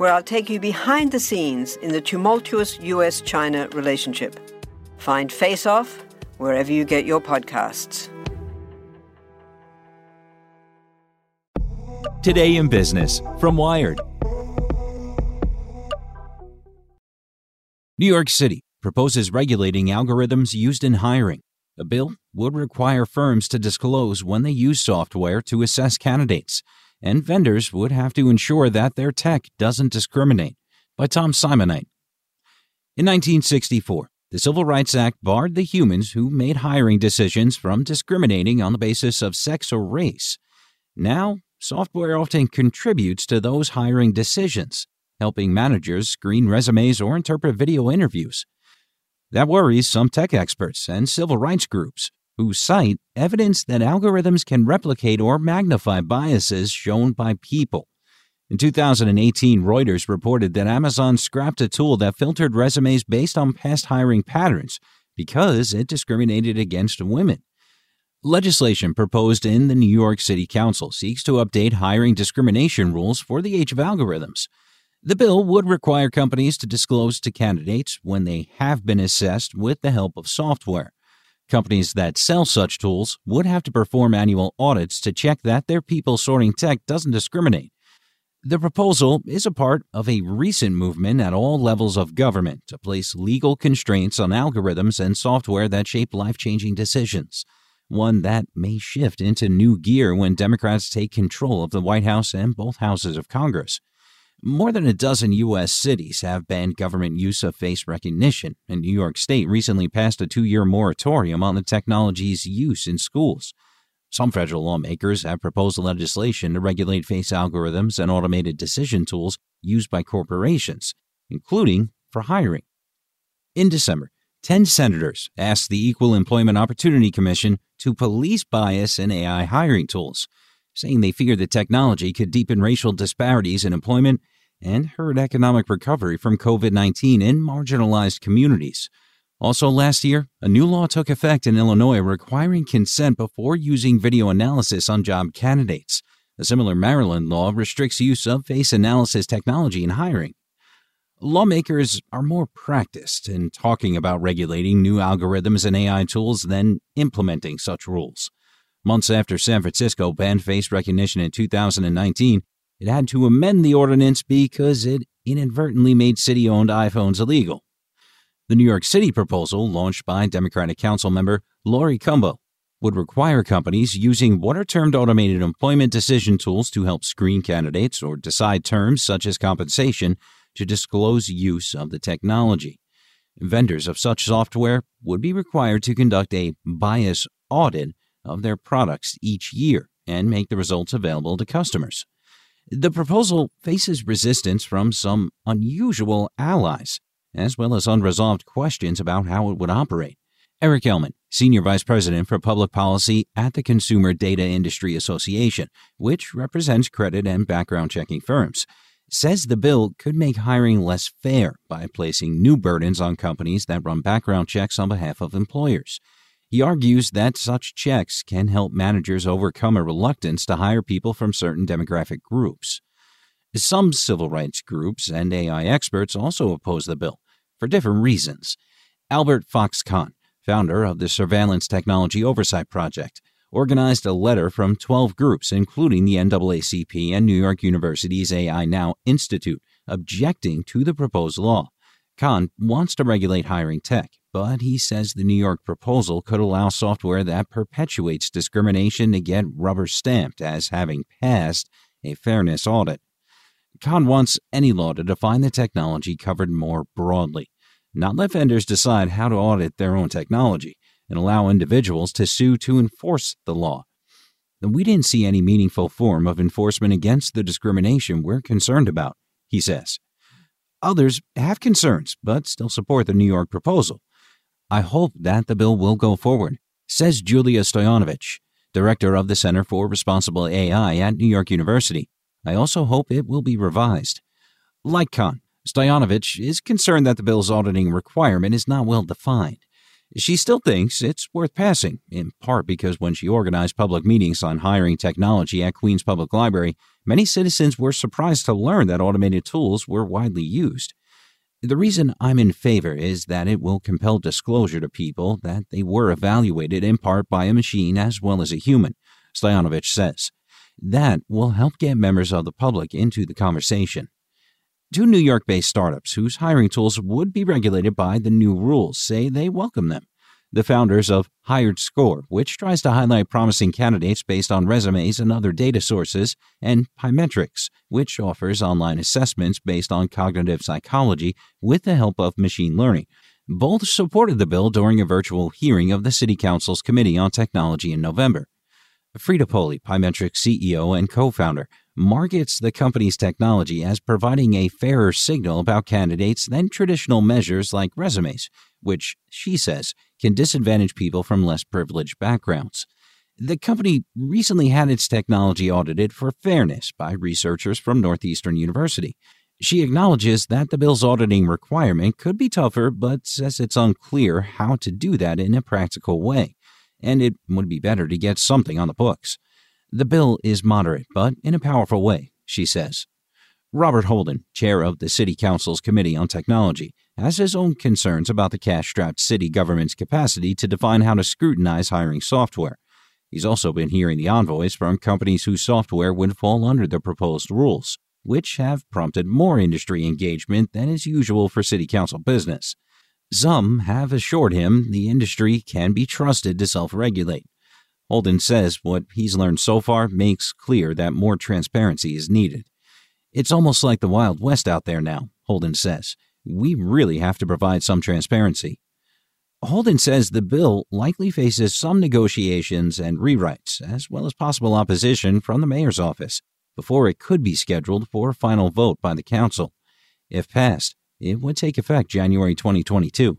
where I'll take you behind the scenes in the tumultuous US China relationship. Find Face Off wherever you get your podcasts. Today in Business from Wired. New York City proposes regulating algorithms used in hiring. A bill would require firms to disclose when they use software to assess candidates, and vendors would have to ensure that their tech doesn't discriminate. By Tom Simonite. In 1964, the Civil Rights Act barred the humans who made hiring decisions from discriminating on the basis of sex or race. Now, software often contributes to those hiring decisions, helping managers screen resumes or interpret video interviews. That worries some tech experts and civil rights groups who cite evidence that algorithms can replicate or magnify biases shown by people. In 2018, Reuters reported that Amazon scrapped a tool that filtered resumes based on past hiring patterns because it discriminated against women. Legislation proposed in the New York City Council seeks to update hiring discrimination rules for the age of algorithms. The bill would require companies to disclose to candidates when they have been assessed with the help of software. Companies that sell such tools would have to perform annual audits to check that their people sorting tech doesn't discriminate. The proposal is a part of a recent movement at all levels of government to place legal constraints on algorithms and software that shape life changing decisions. One that may shift into new gear when Democrats take control of the White House and both houses of Congress. More than a dozen U.S. cities have banned government use of face recognition, and New York State recently passed a two year moratorium on the technology's use in schools. Some federal lawmakers have proposed legislation to regulate face algorithms and automated decision tools used by corporations, including for hiring. In December, 10 senators asked the Equal Employment Opportunity Commission to police bias in AI hiring tools, saying they fear the technology could deepen racial disparities in employment and hurt economic recovery from COVID 19 in marginalized communities. Also, last year, a new law took effect in Illinois requiring consent before using video analysis on job candidates. A similar Maryland law restricts use of face analysis technology in hiring. Lawmakers are more practiced in talking about regulating new algorithms and AI tools than implementing such rules. Months after San Francisco banned face recognition in 2019, it had to amend the ordinance because it inadvertently made city owned iPhones illegal. The New York City proposal, launched by Democratic Council member Laurie Cumbo, would require companies using what are termed automated employment decision tools to help screen candidates or decide terms such as compensation to disclose use of the technology. Vendors of such software would be required to conduct a bias audit of their products each year and make the results available to customers. The proposal faces resistance from some unusual allies, as well as unresolved questions about how it would operate. Eric Ellman, Senior Vice President for Public Policy at the Consumer Data Industry Association, which represents credit and background checking firms, says the bill could make hiring less fair by placing new burdens on companies that run background checks on behalf of employers. He argues that such checks can help managers overcome a reluctance to hire people from certain demographic groups. Some civil rights groups and AI experts also oppose the bill for different reasons. Albert Fox Cahn, founder of the Surveillance Technology Oversight Project, organized a letter from 12 groups, including the NAACP and New York University's AI Now Institute, objecting to the proposed law. Cahn wants to regulate hiring tech, but he says the New York proposal could allow software that perpetuates discrimination to get rubber stamped as having passed a fairness audit. Cahn wants any law to define the technology covered more broadly, not let vendors decide how to audit their own technology and allow individuals to sue to enforce the law. We didn't see any meaningful form of enforcement against the discrimination we're concerned about, he says. Others have concerns, but still support the New York proposal. I hope that the bill will go forward, says Julia Stoyanovich, director of the Center for Responsible AI at New York University. I also hope it will be revised. Like Cahn, Stoyanovich is concerned that the bill's auditing requirement is not well defined. She still thinks it's worth passing, in part because when she organized public meetings on hiring technology at Queens Public Library, many citizens were surprised to learn that automated tools were widely used. The reason I'm in favor is that it will compel disclosure to people that they were evaluated in part by a machine as well as a human, Stoyanovich says. That will help get members of the public into the conversation. Two New York based startups whose hiring tools would be regulated by the new rules say they welcome them. The founders of HiredScore, which tries to highlight promising candidates based on resumes and other data sources, and Pymetrics, which offers online assessments based on cognitive psychology with the help of machine learning. Both supported the bill during a virtual hearing of the City Council's Committee on Technology in November. Frida Polli, Pymetrics CEO and co founder, markets the company's technology as providing a fairer signal about candidates than traditional measures like resumes, which, she says, can disadvantage people from less privileged backgrounds. The company recently had its technology audited for fairness by researchers from Northeastern University. She acknowledges that the bill's auditing requirement could be tougher, but says it's unclear how to do that in a practical way, and it would be better to get something on the books. The bill is moderate, but in a powerful way, she says. Robert Holden, chair of the City Council's Committee on Technology, has his own concerns about the cash strapped city government's capacity to define how to scrutinize hiring software. He's also been hearing the envoys from companies whose software would fall under the proposed rules, which have prompted more industry engagement than is usual for City Council business. Some have assured him the industry can be trusted to self regulate, Holden says what he's learned so far makes clear that more transparency is needed. It's almost like the Wild West out there now, Holden says. We really have to provide some transparency. Holden says the bill likely faces some negotiations and rewrites, as well as possible opposition from the mayor's office, before it could be scheduled for a final vote by the council. If passed, it would take effect January 2022.